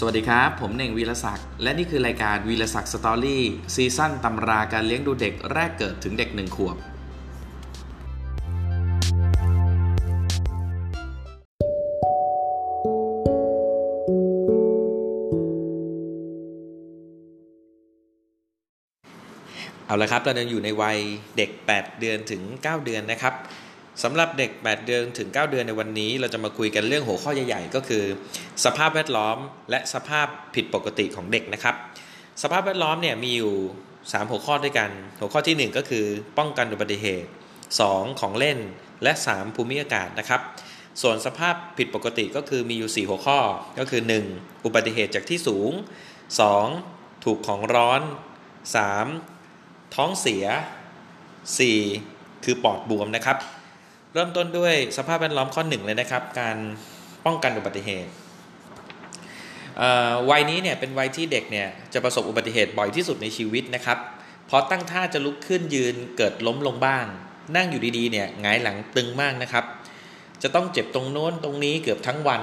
สวัสดีครับ ผมเน่งวีรศักดิ์และนี่คือรายการวีรศักดิ์ Story ซีซั่นตำราการเลี้ยงดูเด็กแรกเกิดถึงเด็กหนึ่งขวบ เอาละครับเรายังอยู่ในวัยเด็ก 8 เดือนถึง 9 เดือนนะครับ สำหรับเด็ก 8 เดือนถึง 9 เดือนในวันนี้ เราจะมาคุยกันเรื่องหัวข้อใหญ่ ๆ ก็คือ สภาพแวดล้อมและสภาพผิดปกติของเด็กนะครับ สภาพแวดล้อมเนี่ยมีอยู่ 3 หัวข้อด้วยกัน หัวข้อที่ 1 ก็คือป้องกันอุบัติเหตุ 2 ของเล่น และ 3 ภูมิอากาศนะครับ ส่วนสภาพผิดปกติก็คือมีอยู่ 4 หัวข้อก็คือ 1. อุบัติเหตุจากที่สูง 2. ถูกของร้อน 3. ท้องเสีย 4. คือปอดบวมนะครับ เริ่มต้นด้วยสภาพแวดล้อมข้อหนึ่งเลยนะครับ การป้องกันอุบัติเหตุวัยนี้เนี่ยเป็นวัยที่เด็กเนี่ยจะประสบอุบัติเหตุบ่อยที่สุดในชีวิตนะครับพอตั้งท่าจะลุกขึ้นยืนเกิดล้มลงบ้าง นั่งอยู่ดีๆเนี่ยหงายหลังตึงมากนะครับ จะต้องเจ็บตรงโน้นตรงนี้เกือบทั้งวัน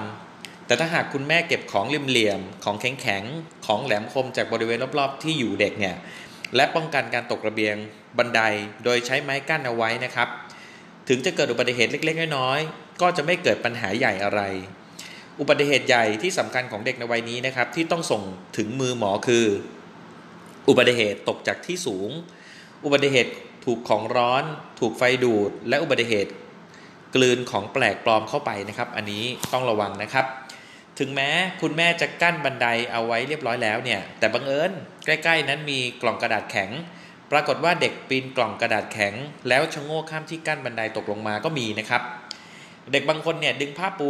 แต่ถ้าหากคุณแม่เก็บของเหลี่ยมๆของแข็งๆของแหลมคมจากบริเวณรอบๆ ที่อยู่เด็กเนี่ยและป้องกันการตกระเบียงบันไดโดยใช้ไม้กั้นเอาไว้นะครับ ถึงจะเกิดอุบัติเหตุเล็ก ๆ น้อยๆก็จะไม่เกิดปัญหาใหญ่อะไร อุบัติเหตุใหญ่ที่สำคัญของเด็กในวัยนี้นะครับ ที่ต้องส่งถึงมือหมอคือ อุบัติเหตุตกจากที่สูง อุบัติเหตุถูกของร้อน ถูกไฟดูด และอุบัติเหตุกลืนของแปลกปลอมเข้าไปนะครับ อันนี้ต้องระวังนะครับ ถึงแม้คุณแม่จะกั้นบันไดเอาไว้เรียบร้อยแล้วเนี่ย แต่บังเอิญใกล้ ๆ นั้นมีกล่องกระดาษแข็ง ปรากฏว่าเด็กปีนกล่องกระดาษแข็ง แล้วชะโงกข้ามที่กั้นบันไดตกลงมาก็มีนะครับ เด็กบางคนเนี่ยดึงผ้าปู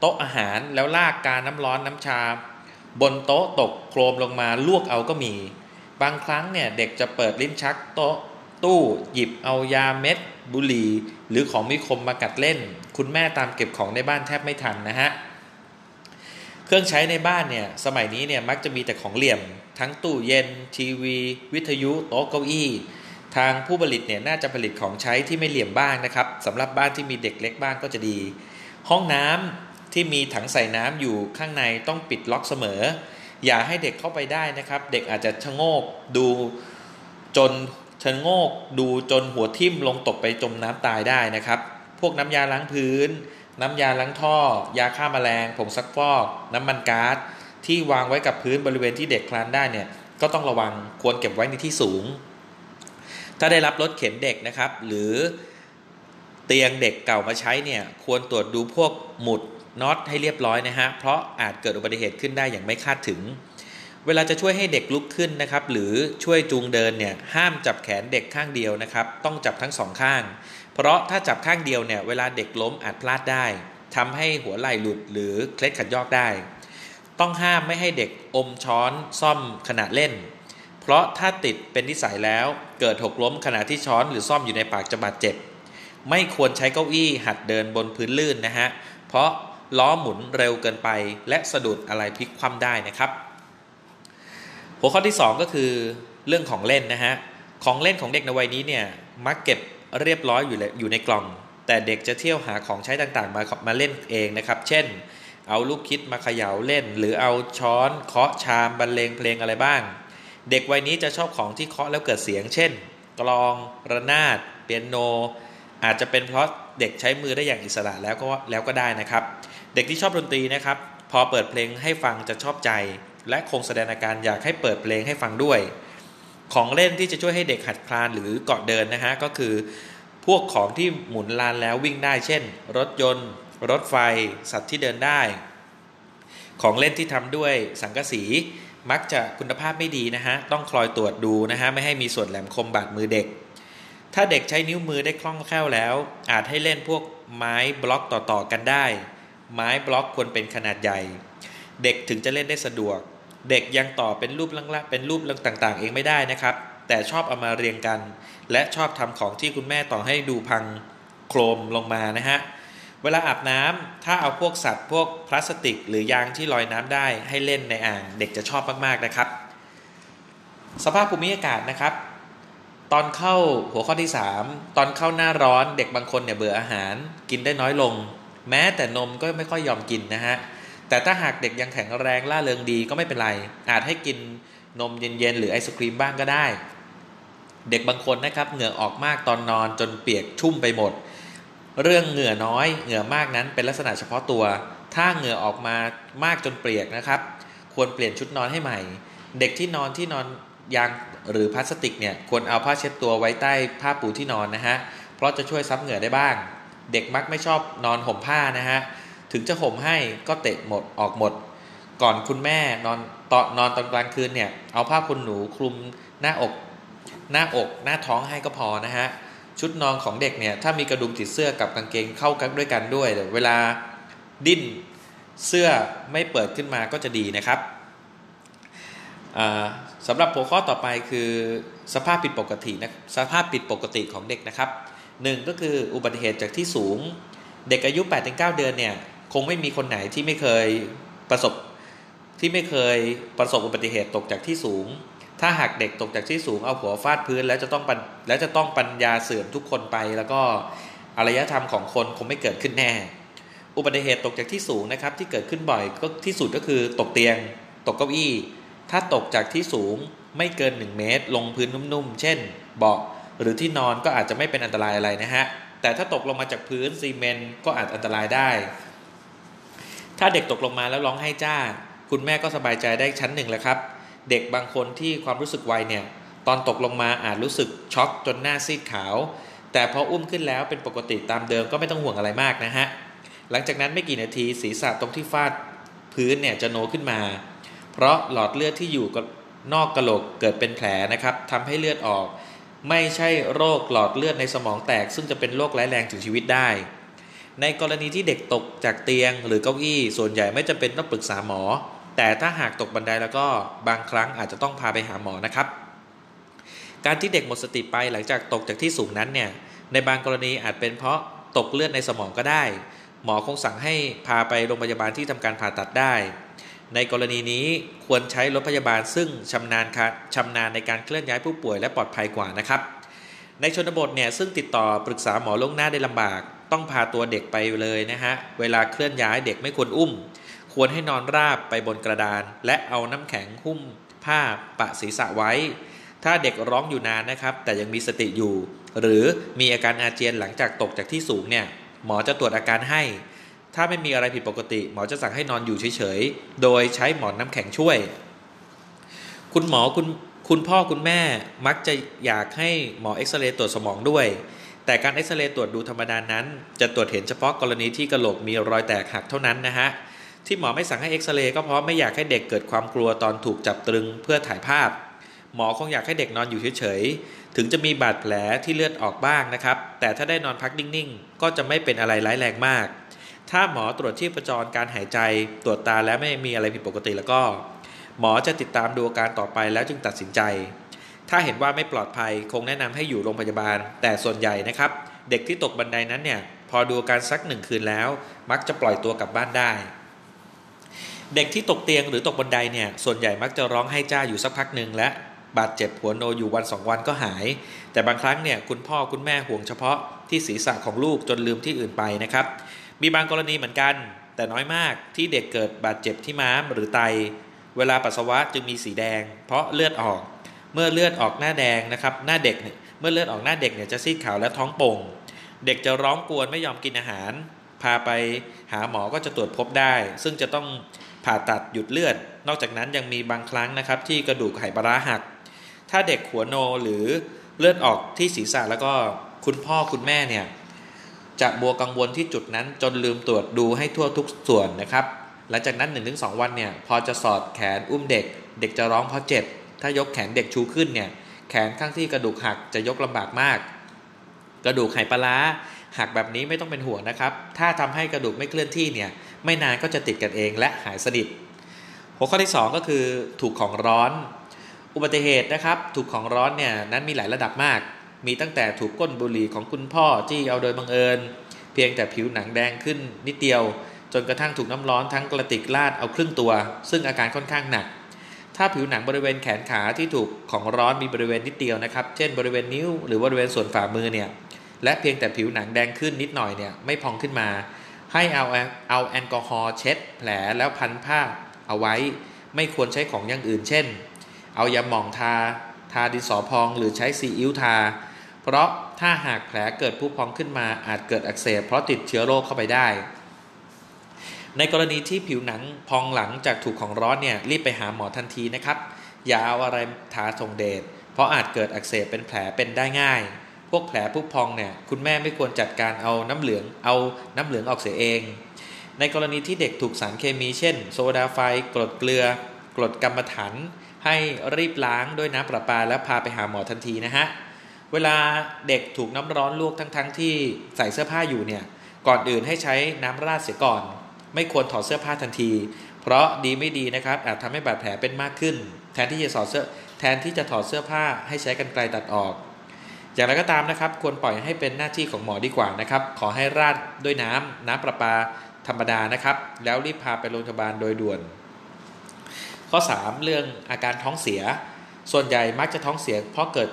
โต๊ะอาหารแล้วลากกาน้ำร้อนน้ำชา บนโต๊ะตกโครมลงมาลวกเอาก็มี บางครั้งเนี่ยเด็กจะเปิดลิ้นชักโต๊ะตู้หยิบเอายาเม็ด บุหรี่ หรือของมีคมมากัดเล่น คุณแม่ตามเก็บของในบ้านแทบไม่ทันนะฮะ ครื่องใช้ในบ้านเนี่ยสมัยนี้เนี่ยมักจะมีแต่ของเหลี่ยม ทั้งตู้เย็น ทีวี วิทยุโต๊ะเก้าอี้ ทางผู้ผลิตเนี่ยน่าจะผลิตของใช้ที่ไม่เหลี่ยมบ้างนะครับสำหรับบ้านที่มีเด็กเล็กบ้างก็จะดี ห้องน้ำที่มีถังใส่น้ำอยู่ข้างในต้องปิดล็อกเสมอ อย่าให้เด็กเข้าไปได้นะครับ เด็กอาจจะชะโงกดูจนชะโงกดูจนหัวทิ่มลงตกไปจมน้ำตายได้นะครับ พวกน้ำยาล้างพื้น น้ำยาล้างท่อ ยาฆ่ามาแมลงผงซักฟอก น้ำมันก๊าซที่วางไว้กับพื้นบริเวณที่เด็กคลานได้เนี่ยก็ต้องระวังควรเก็บไว้ในที่สูง ถ้าได้รับรถเข็นเด็กนะครับ หรือเตียงเด็กเก่ามาใช้เนี่ยควรตรวจดูพวกหมุดน็อตให้เรียบร้อยนะฮะเพราะอาจเกิดอุบัติเหตุขึ้นได้อย่างไม่คาดถึง เวลาจะช่วยให้เด็กลุกขึ้นนะครับ หรือช่วยจูงเดินเนี่ยห้ามจับแขนเด็กข้างเดียวนะครับ ต้องจับทั้งสองข้าง เพราะถ้าจับข้างเดียวเนี่ยเวลาเด็กล้มอาจพลาดได้ทำให้หัวไหล่หลุดหรือเคล็ดขัดยอกได้ ต้องห้ามไม่ให้เด็กอมช้อนซ่อมขณะเล่น เพราะถ้าติดเป็นนิสัยแล้วเกิดหกล้มขณะที่ช้อนหรือซ่อมอยู่ในปากจะบาดเจ็บ ไม่ควรใช้เก้าอี้หัดเดินบนพื้นลื่นนะฮะ เพราะล้อหมุนเร็วเกินไป และสะดุดอะไรพลิกคว่ำได้นะครับ หัวข้อที่ 2 ก็คือเรื่องของเล่นนะฮะ ของเล่นของเด็กในวัยนี้เนี่ยมักเก็บ เรียบร้อยอยู่อยู่ในกล่อง แต่เด็กจะเที่ยวหาของใช้ต่างๆ มามาเล่นเองนะครับ เช่น เอาลูกคิดมาเขย่าเล่น หรือเอาช้อนเคาะชามบรรเลงเพลงอะไรบ้าง เด็กวัยนี้จะชอบของที่เคาะแล้วเกิดเสียง เช่น กลองระนาดเปียโน อาจจะเป็นเพราะเด็กใช้มือได้อย่างอิสระแล้วก็แล้วก็ได้นะครับ เด็กที่ชอบดนตรีนะครับ พอเปิดเพลงให้ฟังจะชอบใจ และคงแสดงอาการอยากให้เปิดเพลงให้ฟังด้วย ของเล่นที่จะช่วยให้เด็กหัดคลานหรือเกาะเดินนะฮะก็คือพวกของที่หมุนลานแล้ววิ่งได้ เช่น รถยนต์ รถไฟ สัตว์ที่เดินได้ ของเล่นที่ทำด้วยสังกะสีมักจะคุณภาพไม่ดีนะฮะ ต้องคอยตรวจดูนะฮะ ไม่ให้มีส่วนแหลมคมบาดมือเด็ก ถ้าเด็กใช้นิ้วมือได้คล่องแคล่วแล้ว อาจให้เล่นพวกไม้บล็อกต่อๆกันได้ ไม้บล็อกควรเป็นขนาดใหญ่ เด็กถึงจะเล่นได้สะดวก เด็กยังต่อเป็นรูปลังๆเป็นรูปต่างๆ เองไม่ได้นะครับ แต่ชอบเอามาเรียงกัน และชอบทำของที่คุณแม่ต่อให้ดูพังโครมลงมานะฮะเวลาอาบน้ำถ้าเอาพวกสัตว์พวกพลาสติก หรือยางที่ลอยน้ำได้ให้เล่นในอ่างเด็กจะชอบมากๆนะครับ สภาพภูมิอากาศนะครับ ตอนเข้าหัวข้อที่ 3 ตอนเข้าหน้าร้อนเด็กบางคนเนี่ยเบื่ออาหารกินได้น้อยลง แม้แต่นมก็ไม่ค่อยยอมกินนะฮะ แต่ถ้าหากเด็กยังแข็งแรงล่าเริงดีก็ไม่เป็นไร อาจให้กินนมเย็นๆ หรือไอศครีมบ้างก็ได้ เด็กบางคนนะครับเหงื่อออกมากตอนนอนจนเปียกชุ่มไปหมด เรื่องเหงื่อน้อย เหงื่อมากนั้นเป็นลักษณะเฉพาะตัว ถ้าเหงื่อออกมามากจนเปียกนะครับ ควรเปลี่ยนชุดนอนให้ใหม่ เด็กที่นอนที่นอนยางหรือพลาสติกเนี่ยควรเอาผ้าเช็ดตัวไว้ใต้ผ้าปูที่นอนนะฮะ เพราะจะช่วยซับเหงื่อได้บ้าง เด็กมักไม่ชอบนอนห่มผ้านะฮะ ถึงจะห่มให้ก็เตะหมดออกหมด ก่อนคุณแม่นอนตอนนอนตอนกลางคืนเนี่ย เอาผ้าคุณหนูคลุมหน้าอกหน้าอกหน้าท้องให้ก็พอนะฮะ ชุดนอนของเด็กเนี่ยถ้ามีกระดุมติดเสื้อกับกางเกงเข้ากันด้วยกันด้วยเวลาดิ้นเสื้อไม่เปิดขึ้นมาก็จะดีนะครับสำหรับหัวข้อต่อไปคือสภาพผิดปกตินะสภาพผิดปกติของเด็กนะครับหนึ่งก็คืออุบัติเหตุจากที่สูง เด็กอายุ 8-9 เดือนเนี่ย คงไม่มีคนไหนที่ไม่เคยประสบที่ไม่เคยประสบอุบัติเหตุตกจากที่สูง ถ้าหากเด็กตกจากที่สูงเอาหัวฟาดพื้น แล้วจะต้องแล้วจะต้องปัญญาเสื่อมทุกคนไป แล้วก็อารยธรรมของคนคงไม่เกิดขึ้นแน่ อุบัติเหตุตกจากที่สูงนะครับที่เกิดขึ้นบ่อยก็ที่สุดก็คือตกเตียง ตกเก้าอี้ ถ้าตกจากที่สูงไม่เกิน 1 เมตร ลงพื้นนุ่มๆ เช่น เบาะหรือที่นอนก็อาจจะไม่เป็นอันตรายอะไรนะฮะ แต่ถ้าตกลงมาจากพื้นซีเมนต์ก็อาจอันตรายได้ ถ้าเด็กตกลงมาแล้วร้องไห้จ้า คุณแม่ก็สบายใจได้ชั้นหนึ่งแล้วครับ เด็กบางคนที่ความรู้สึกไวเนี่ยตอนตกลงมาอาจรู้สึกช็อกจนหน้าซีดขาว แต่พออุ้มขึ้นแล้วเป็นปกติตามเดิมก็ไม่ต้องห่วงอะไรมากนะฮะ หลังจากนั้นไม่กี่นาทีศีรษะตรงที่ฟาดพื้นเนี่ยจะโนขึ้นมา เพราะหลอดเลือดที่อยู่นอกกระโหลกเกิดเป็นแผลนะครับทำให้เลือดออก ไม่ใช่โรคหลอดเลือดในสมองแตก ซึ่งจะเป็นโรคร้ายแรงถึงชีวิตได้ ในกรณีที่เด็กตกจากเตียงหรือเก้าอี้ส่วนใหญ่ไม่จำเป็นต้องปรึกษาหมอ แต่ถ้าหากตกบันไดแล้วก็บางครั้งอาจจะต้องพาไปหาหมอนะครับ การที่เด็กหมดสติไปหลังจากตกจากที่สูงนั้นเนี่ยในบางกรณีอาจเป็นเพราะตกเลือดในสมองก็ได้ หมอคงสั่งให้พาไปโรงพยาบาลที่ทำการผ่าตัดได้ ในกรณีนี้ควรใช้รถพยาบาลซึ่งชำนาญชำนาญในการเคลื่อนย้ายผู้ป่วยและปลอดภัยกว่านะครับ ในชนบทเนี่ยซึ่งติดต่อปรึกษาหมอล่วงหน้าได้ลำบาก ต้องพาตัวเด็กไปเลยนะฮะ เวลาเคลื่อนย้ายเด็กไม่ควรอุ้ม ควรให้นอนราบไปบนกระดาน และเอาน้ำแข็งหุ้มผ้าปะศีรษะไว้ ถ้าเด็กร้องอยู่นานนะครับ แต่ยังมีสติอยู่ หรือมีอาการอาเจียนหลังจากตกจากที่สูงเนี่ย หมอจะตรวจอาการให้ ถ้าไม่มีอะไรผิดปกติ หมอจะสั่งให้นอนอยู่เฉยๆ โดยใช้หมอนน้ำแข็งช่วย คุณหมอคุณคุณพ่อคุณแม่มักจะอยากให้หมอเอ็กซเรย์ตรวจสมองด้วย แต่การเอ็กซเรย์ตรวจดูธรรมดานั้น จะตรวจเห็นเฉพาะกรณีที่กระโหลกมีรอยแตกหักเท่านั้นนะฮะ ที่หมอไม่สั่งให้เอ็กซเรย์ก็เพราะไม่อยากให้เด็กเกิดความกลัวตอนถูกจับตรึงเพื่อถ่ายภาพ หมอคงอยากให้เด็กนอนอยู่เฉยๆ ถึงจะมีบาดแผลที่เลือดออกบ้างนะครับ แต่ถ้าได้นอนพักนิ่งๆ ก็จะไม่เป็นอะไรร้ายแรงมาก ถ้าหมอตรวจชีพจรการหายใจ ตรวจตาแล้วไม่มีอะไรผิดปกติแล้วก็ หมอจะติดตามดูอาการต่อไปแล้วจึงตัดสินใจ ถ้าเห็นว่าไม่ปลอดภัยคงแนะนำให้อยู่โรงพยาบาล แต่ส่วนใหญ่นะครับ เด็กที่ตกบันไดนั้นเนี่ยพอดูอาการสักหนึ่งคืนแล้ว มักจะปล่อยตัวกลับบ้านได้ เด็กที่ตกเตียงหรือตกบันไดเนี่ยส่วนใหญ่มักจะร้องให้จ้าอยู่สักพักหนึ่งและบาดเจ็บหัวโนอยู่วันสองวันก็หาย แต่บางครั้งเนี่ยคุณพ่อคุณแม่ห่วงเฉพาะที่ศีรษะของลูกจนลืมที่อื่นไปนะครับ มีบางกรณีเหมือนกัน แต่น้อยมากที่เด็กเกิดบาดเจ็บที่ม้ามหรือไต เวลาปัสสาวะจึงมีสีแดง เพราะเลือดออก เมื่อเลือดออกหน้าแดงนะครับหน้าเด็กเนี่ยเมื่อเลือดออกหน้าเด็กเนี่ยจะซีดขาวและท้องโป่ง เด็กจะร้องกวนไม่ยอมกินอาหาร พาไปหาหมอก็จะตรวจพบได้ ซึ่งจะต้องผ่าตัดหยุดเลือด นอกจากนั้นยังมีบางครั้งนะครับที่กระดูกไขปลาหัก ถ้าเด็กหัวโนหรือเลือดออกที่ศีรษะแล้วก็คุณพ่อคุณแม่เนี่ยจะบัวกังวลที่จุดนั้นจนลืมตรวจดูให้ทั่วทุกส่วนนะครับ หลังจากนั้น 1-2 วันเนี่ยพอจะสอดแขนอุ้มเด็ก เด็กจะร้องเพราะเจ็บ ถ้ายกแขนเด็กชูขึ้นเนี่ย แขนข้างที่กระดูกหักจะยกลำบากมาก กระดูกไขปลาหักแบบนี้ไม่ต้องเป็นห่วงนะครับ ถ้าทำให้กระดูกไม่เคลื่อนที่เนี่ย ไม่นานก็จะติดกันเองและหายสนิทหัวข้อที่ 2 ก็คือถูกของร้อน อุบัติเหตุนะครับ ถูกของร้อนเนี่ยนั้นมีหลายระดับมาก มีตั้งแต่ถูกก้นบุหรี่ของคุณพ่อที่เอาโดยบังเอิญ เพียงแต่ผิวหนังแดงขึ้นนิดเดียว จนกระทั่งถูกน้ำร้อนทั้งกระติกลาดเอาครึ่งตัว ซึ่งอาการค่อนข้างหนัก ถ้าผิวหนังบริเวณแขนขาที่ถูกของร้อนมีบริเวณนิดเดียวนะครับ เช่นบริเวณนิ้วหรือบริเวณส่วนฝ่ามือเนี่ย และเพียงแต่ผิวหนังแดงขึ้นนิดหน่อยเนี่ยไม่พองขึ้นมา ให้เอาเอาแอลกอฮอล์เช็ด แผลแล้วพันผ้าเอาไว้ ไม่ควรใช้ของอย่างอื่น เช่น เอายาหม่องทา ทาดินสอพองหรือใช้ซีอิ๊วทา เพราะถ้าหากแผลเกิดผู้พองขึ้นมาอาจเกิดอักเสบเพราะติดเชื้อโรคเข้าไปได้ ในกรณีที่ผิวหนังพองหลังจากถูกของร้อนเนี่ยรีบไปหาหมอทันทีนะครับ อย่าเอาอะไรทาทรงเดชเพราะอาจเกิดอักเสบเป็นแผลเป็นได้ง่าย พวกแผลผู้พองเนี่ยคุณแม่ไม่ควรจัดการเอาน้ำเหลืองเอาน้ำเหลืองออกเสียเอง ในกรณีที่เด็กถูกสารเคมีเช่น โซดาไฟกรดเกลือกรดกรรมฐานให้รีบล้างด้วยน้ำประปาแล้วพาไปหาหมอทันทีนะฮะเวลาเด็กถูกน้ำร้อนลวกทั้งๆทที่ใส่เสื้อผ้าอยู่เนี่ยก่อนอื่นให้ใช้น้ำราดเสียก่อน ไม่ควรถอดเสื้อผ้าทันที เพราะดีไม่ดีนะครับ อาจทำให้บาดแผลเป็นมากขึ้น แทนที่จะถอดเสื้อแทนที่จะถอดเสื้อผ้าให้ใช้กันไกลตัดออก อย่างไรก็ตามนะครับ ควรปล่อยให้เป็นหน้าที่ของหมอดีกว่านะครับ ขอให้ราดด้วยน้ำน้ำประปาธรรมดานะครับ แล้วรีบพาไปโรงพยาบาลโดยด่วน ข้อ 3 เรื่องอาการท้องเสีย ส่วนใหญ่มักจะท้องเสีย เพราะเกิด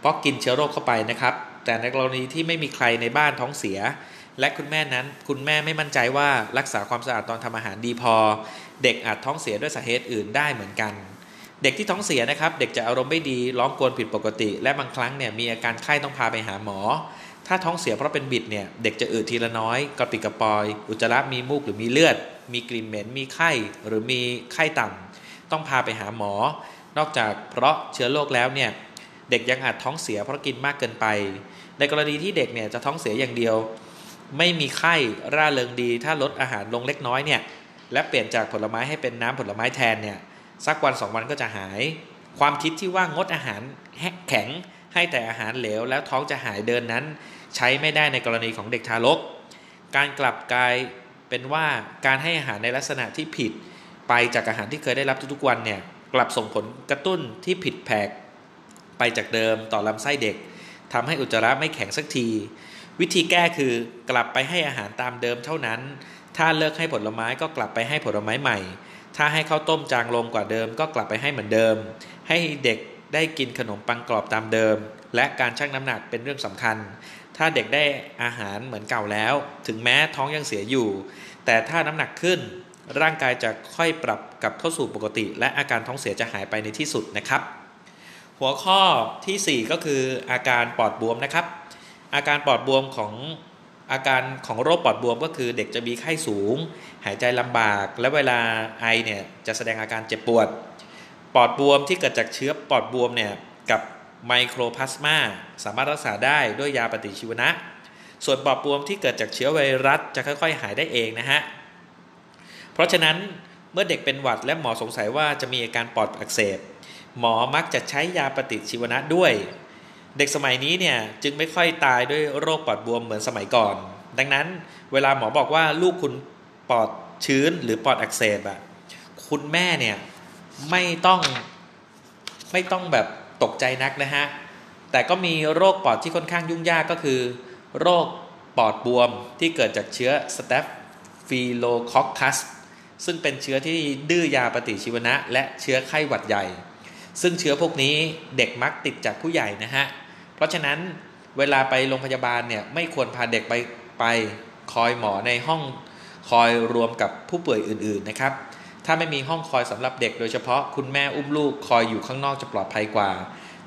เพราะกินเชื้อโรคเข้าไปนะครับ แต่ในกรณีที่ไม่มีใครในบ้านท้องเสีย และคุณแม่นั้นคุณแม่ไม่มั่นใจว่ารักษาความสะอาดตอนทำอาหารดีพอ เด็กอาจท้องเสียด้วยสาเหตุอื่นได้เหมือนกัน เด็กที่ท้องเสียนะครับ เด็กจะอารมณ์ไม่ดีร้องกวนผิดปกติ และบางครั้งเนี่ยมีอาการไข้ต้องพาไปหาหมอ ถ้าท้องเสียเพราะเป็นบิดเนี่ยเด็กจะอืดทีละน้อยกระปิกระปอย อุจจาระมีมูกหรือมีเลือด มีกลิ่นเหม็นมีไข้หรือมีไข้ต่ำต้องพาไปหาหมอ นอกจากเพราะเชื้อโรคแล้วเนี่ยเด็กยังอาจท้องเสียเพราะกินมากเกินไป ในกรณีที่เด็กเนี่ยจะท้องเสียอย่างเดียว ไม่มีไข้ร่าเริงดี ถ้าลดอาหารลงเล็กน้อยเนี่ยและเปลี่ยนจากผลไม้ให้เป็นน้ำผลไม้แทนเนี่ยสักวันสองวันก็จะหาย ความคิดที่ว่างดอาหารแข็งให้แต่อาหารเหลว แล้วท้องจะหายเดินนั้น ใช้ไม่ได้ในกรณีของเด็กทารก การกลับกลายเป็นว่าการให้อาหารในลักษณะที่ผิด ไปจากอาหารที่เคยได้รับทุกๆวันเนี่ยกลับส่งผลกระตุ้นที่ผิดแผกไปจากเดิมต่อลำไส้เด็กทำให้อุจจาระไม่แข็งสักที วิธีแก้คือกลับไปให้อาหารตามเดิมเท่านั้น ถ้าเลิกให้ผลไม้ก็กลับไปให้ผลไม้ใหม่ ถ้าให้ข้าวต้มจางลงกว่าเดิม ก็กลับไปให้เหมือนเดิม ให้เด็กได้กินขนมปังกรอบตามเดิม และการชั่งน้ำหนักเป็นเรื่องสำคัญ ถ้าเด็กได้อาหารเหมือนเก่าแล้ว ถึงแม้ท้องยังเสียอยู่ แต่ถ้าน้ำหนักขึ้น ร่างกายจะค่อยปรับกลับเข้าสู่ปกติ และอาการท้องเสียจะหายไปในที่สุดนะครับ หัวข้อที่ 4 ก็คืออาการปอดบวมนะครับ อาการปอดบวมของอาการของโรคปอดบวมก็คือเด็กจะมีไข้สูง หายใจลำบาก และเวลาไอเนี่ยจะแสดงอาการเจ็บปวด ปอดบวมที่เกิดจากเชื้อปอดบวมเนี่ยกับไมโครพลาสมาสามารถรักษาได้ด้วยยาปฏิชีวนะ ส่วนปอดบวมที่เกิดจากเชื้อไวรัสจะค่อย ๆ หายได้เองนะฮะ เพราะฉะนั้นเมื่อเด็กเป็นหวัดและหมอสงสัยว่าจะมีอาการปอดอักเสบ หมอมักจะใช้ยาปฏิชีวนะด้วย เด็กสมัยนี้เนี่ยจึงไม่ค่อยตายด้วยโรคปอดบวมเหมือนสมัยก่อน ดังนั้นเวลาหมอบอกว่าลูกคุณปอดชื้นหรือปอดอักเสบอะคุณแม่เนี่ยไม่ต้องไม่ต้องแบบตกใจนักนะฮะ แต่ก็มีโรคปอดที่ค่อนข้างยุ่งยากก็คือ โรคปอดบวมที่เกิดจากเชื้อ Staphylococcus ซึ่งเป็นเชื้อที่ดื้อยาปฏิชีวนะ และเชื้อไข้หวัดใหญ่ ซึ่งเชื้อพวกนี้เด็กมักติดจากผู้ใหญ่นะฮะ เพราะฉะนั้นเวลาไปโรงพยาบาลเนี่ยไม่ควรพาเด็กไปไปคอยหมอในห้องคอยรวมกับผู้ป่วยอื่นๆนะครับ ถ้าไม่มีห้องคอยสำหรับเด็กโดยเฉพาะคุณแม่อุ้มลูกคอยอยู่ข้างนอกจะปลอดภัยกว่า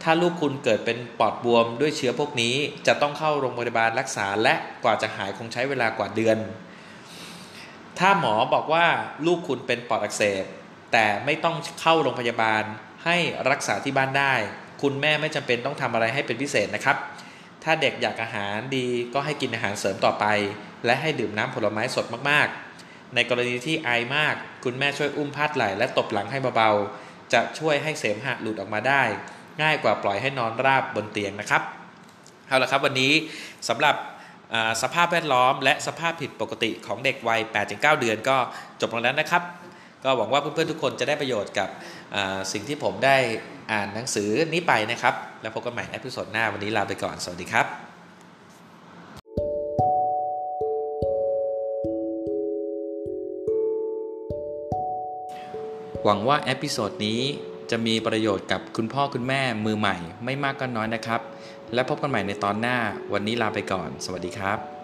ถ้าลูกคุณเกิดเป็นปอดบวมด้วยเชื้อพวกนี้ จะต้องเข้าโรงพยาบาลรักษาและกว่าจะหายคงใช้เวลากว่าเดือน ถ้าหมอบอกว่าลูกคุณเป็นปอดอักเสบแต่ไม่ต้องเข้าโรงพยาบาลให้รักษาที่บ้านได้ คุณแม่ไม่จำเป็นต้องทำอะไรให้เป็นพิเศษนะครับ ถ้าเด็กอยากอาหารดีก็ให้กินอาหารเสริมต่อไป และให้ดื่มน้ำผลไม้สดมากๆ ในกรณีที่ไอมาก คุณแม่ช่วยอุ้มพัดไหล่และตบหลังให้เบาๆ จะช่วยให้เสมหะหลุดออกมาได้ ง่ายกว่าปล่อยให้นอนราบบนเตียงนะครับ เอาละครับวันนี้สำหรับสภาพแวดล้อม และสภาพผิดปกติของเด็กวัย 8-9 เดือนก็จบลงแล้วนะครับ ก็หวังว่าเพื่อนๆทุกคนจะได้ประโยชน์กับสิ่งที่ผมได้อ่านหนังสือนี้ไปนะครับ แล้วพบกันใหม่ในพิโซดหน้าวันนี้ลาไปก่อนสวัสดีครับหวังว่า episode นี้จะมีประโยชน์กับคุณพ่อคุณแม่มือใหม่ไม่มากก็น้อยนะครับ และพบกันใหม่ในตอนหน้าวันนี้ลาไปก่อน สวัสดีครับ